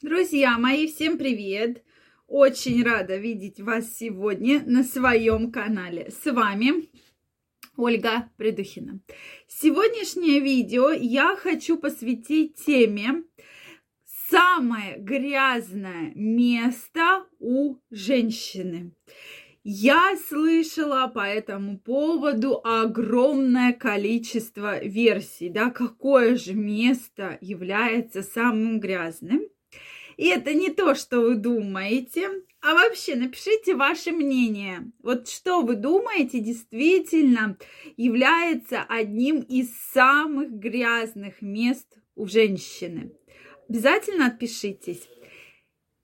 Друзья мои, всем привет! Очень рада видеть вас сегодня на своем канале. С вами Ольга Придухина. Сегодняшнее видео я хочу посвятить теме «Самое грязное место у женщины». Я слышала по этому поводу огромное количество версий, да, какое же место является самым грязным. И это не то, что вы думаете. А вообще напишите ваше мнение. Вот что вы думаете действительно является одним из самых грязных мест у женщины. Обязательно отпишитесь.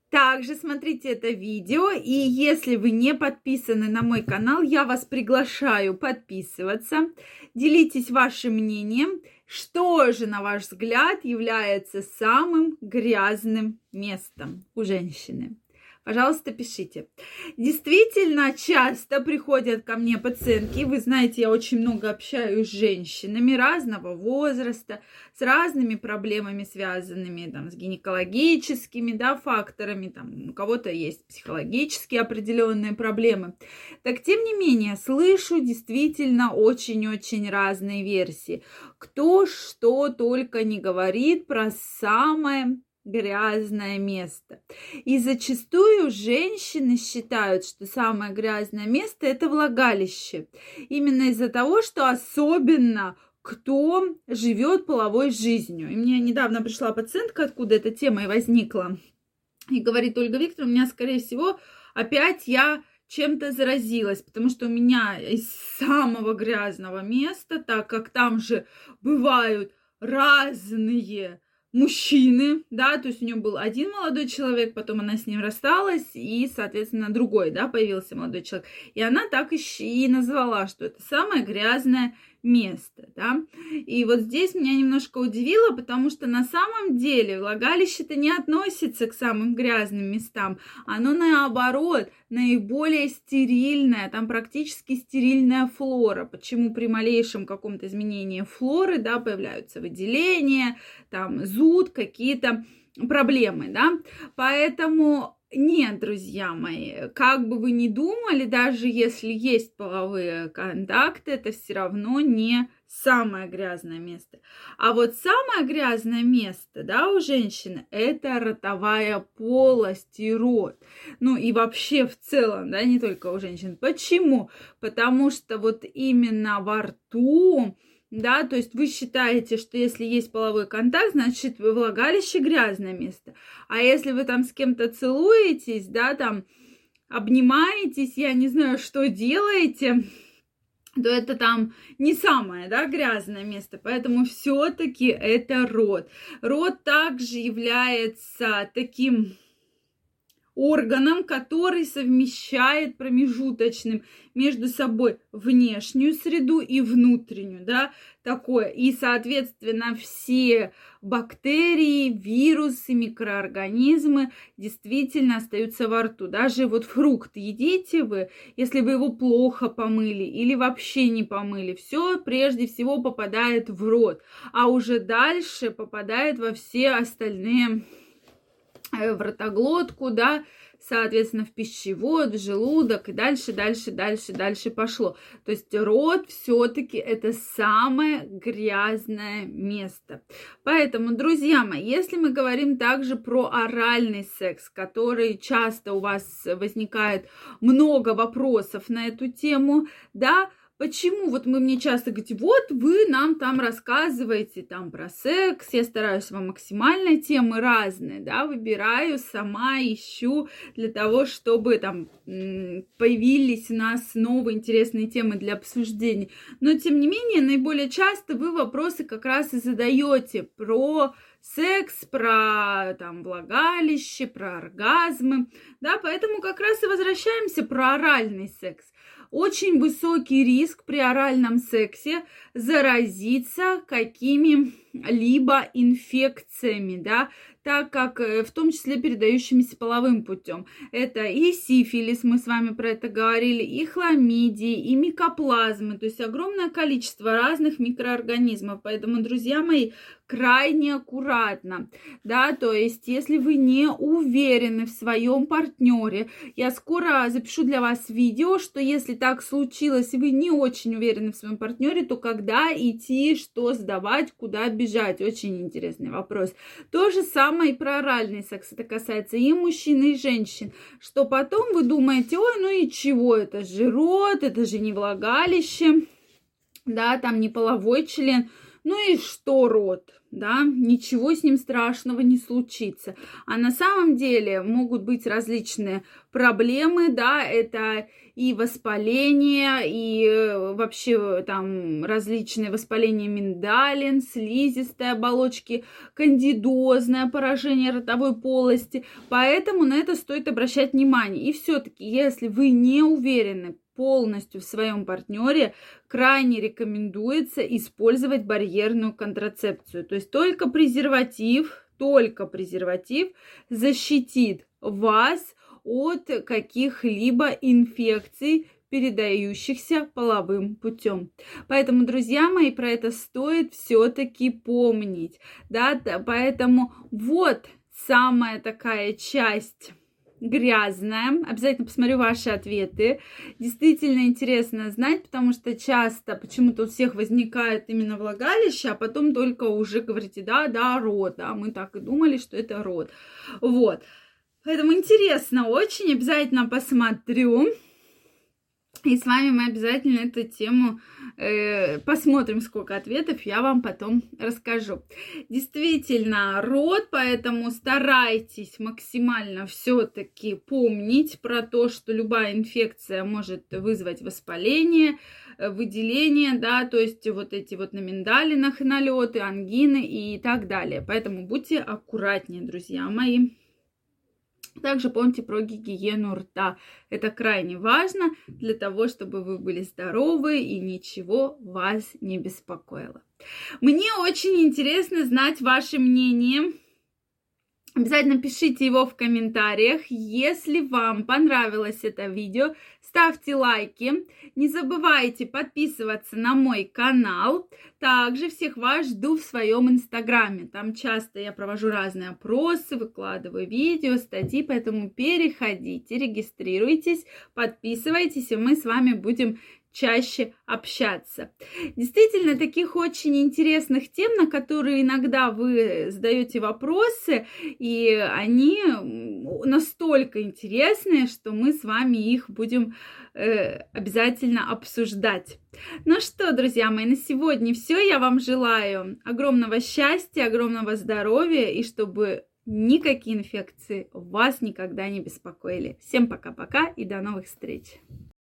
Также смотрите это видео, и если вы не подписаны на мой канал, я вас приглашаю подписываться. Делитесь вашим мнением, что же, на ваш взгляд, является самым грязным местом у женщины пожалуйста, пишите. Действительно, часто приходят ко мне пациентки, вы знаете, я очень много общаюсь с женщинами разного возраста, с разными проблемами, связанными там, с гинекологическими да, факторами, там, у кого-то есть психологические определенные проблемы. Так, тем не менее, слышу действительно очень-очень разные версии. Кто что только не говорит про самое грязное место. И зачастую женщины считают, что самое грязное место это влагалище. Именно из-за того, что особенно кто живет половой жизнью. И мне недавно пришла пациентка, откуда эта тема и возникла. И говорит, Ольга Викторовна, у меня, скорее всего, опять я чем-то заразилась, потому что у меня из самого грязного места, так как там же бывают разные мужчины, да, то есть у нее был один молодой человек, потом она с ним рассталась, и, соответственно, другой, да, появился молодой человек. И она так и назвала, что это самое грязное место, да. И вот здесь меня немножко удивило, потому что на самом деле влагалище-то не относится к самым грязным местам. Оно наоборот наиболее стерильное, там практически стерильная флора. Почему при малейшем каком-то изменении флоры, да, появляются выделения, там зуд, какие-то проблемы, да. Поэтому нет, друзья мои, как бы вы ни думали, даже если есть половые контакты, это все равно не самое грязное место. А вот самое грязное место, да, у женщины, это ротовая полость и рот. Ну и вообще в целом, да, не только у женщин. Почему? Потому что вот именно во рту, да, то есть вы считаете, что если есть половой контакт, значит влагалище грязное место. А если вы там с кем-то целуетесь, да, там обнимаетесь, я не знаю, что делаете, то это там не самое, да, грязное место, поэтому все-таки это рот. Рот также является таким органом, который совмещает промежуточным между собой внешнюю среду и внутреннюю, да, такое. И, соответственно, все бактерии, вирусы, микроорганизмы действительно остаются во рту. Даже вот фрукт едите вы, если вы его плохо помыли или вообще не помыли, все прежде всего попадает в рот, а уже дальше попадает во все остальные в ротоглотку, да, соответственно, в пищевод, в желудок и дальше, дальше, дальше, дальше пошло. То есть рот все-таки это самое грязное место. Поэтому, друзья мои, если мы говорим также про оральный секс, который часто у вас возникает много вопросов на эту тему, да, Почему? Вот мы мне часто говорите, вот вы нам там рассказываете там про секс, я стараюсь вам максимально темы разные, да, выбираю, сама ищу для того, чтобы там появились у нас новые интересные темы для обсуждения. Но, тем не менее, наиболее часто вы вопросы как раз и задаете про секс, про там влагалище, про оргазмы, да, поэтому как раз и возвращаемся про оральный секс очень высокий риск при оральном сексе заразиться какими-либо инфекциями, да, так как э, в том числе передающимися половым путем. Это и сифилис, мы с вами про это говорили, и хламидии, и микоплазмы, то есть огромное количество разных микроорганизмов. Поэтому, друзья мои, крайне аккуратно, да, то есть если вы не уверены в своем партнере, я скоро запишу для вас видео, что если так случилось, и вы не очень уверены в своем партнере, то когда идти, что сдавать, куда бежать, очень интересный вопрос. То же самое и про оральный секс, это касается и мужчин, и женщин, что потом вы думаете, ой, ну и чего, это же рот, это же не влагалище, да, там не половой член, ну и что рот? Да, ничего с ним страшного не случится. А на самом деле могут быть различные проблемы, да, это и воспаление, и э, вообще там различные воспаления миндалин, слизистой оболочки, кандидозное поражение ротовой полости. Поэтому на это стоит обращать внимание. И все-таки, если вы не уверены, полностью в своем партнере, крайне рекомендуется использовать барьерную контрацепцию. То есть только презерватив, только презерватив защитит вас от каких-либо инфекций, передающихся половым путем. Поэтому, друзья мои, про это стоит все-таки помнить. Да? Поэтому вот самая такая часть грязная. Обязательно посмотрю ваши ответы. Действительно интересно знать, потому что часто почему-то у всех возникает именно влагалище, а потом только уже говорите, да, да, рот, да, мы так и думали, что это рот. Вот. Поэтому интересно очень, обязательно посмотрю. И с вами мы обязательно эту тему э, посмотрим, сколько ответов я вам потом расскажу. Действительно, рот, поэтому старайтесь максимально все-таки помнить про то, что любая инфекция может вызвать воспаление, э, выделение, да, то есть вот эти вот на миндалинах налеты, ангины и так далее. Поэтому будьте аккуратнее, друзья мои. Также помните про гигиену рта. Это крайне важно для того, чтобы вы были здоровы и ничего вас не беспокоило. Мне очень интересно знать ваше мнение Обязательно пишите его в комментариях. Если вам понравилось это видео, ставьте лайки. Не забывайте подписываться на мой канал. Также всех вас жду в своем инстаграме. Там часто я провожу разные опросы, выкладываю видео, статьи, поэтому переходите, регистрируйтесь, подписывайтесь, и мы с вами будем чаще общаться. Действительно, таких очень интересных тем, на которые иногда вы задаете вопросы, и они настолько интересные, что мы с вами их будем э, обязательно обсуждать. Ну что, друзья мои, на сегодня все. Я вам желаю огромного счастья, огромного здоровья, и чтобы никакие инфекции вас никогда не беспокоили. Всем пока-пока и до новых встреч!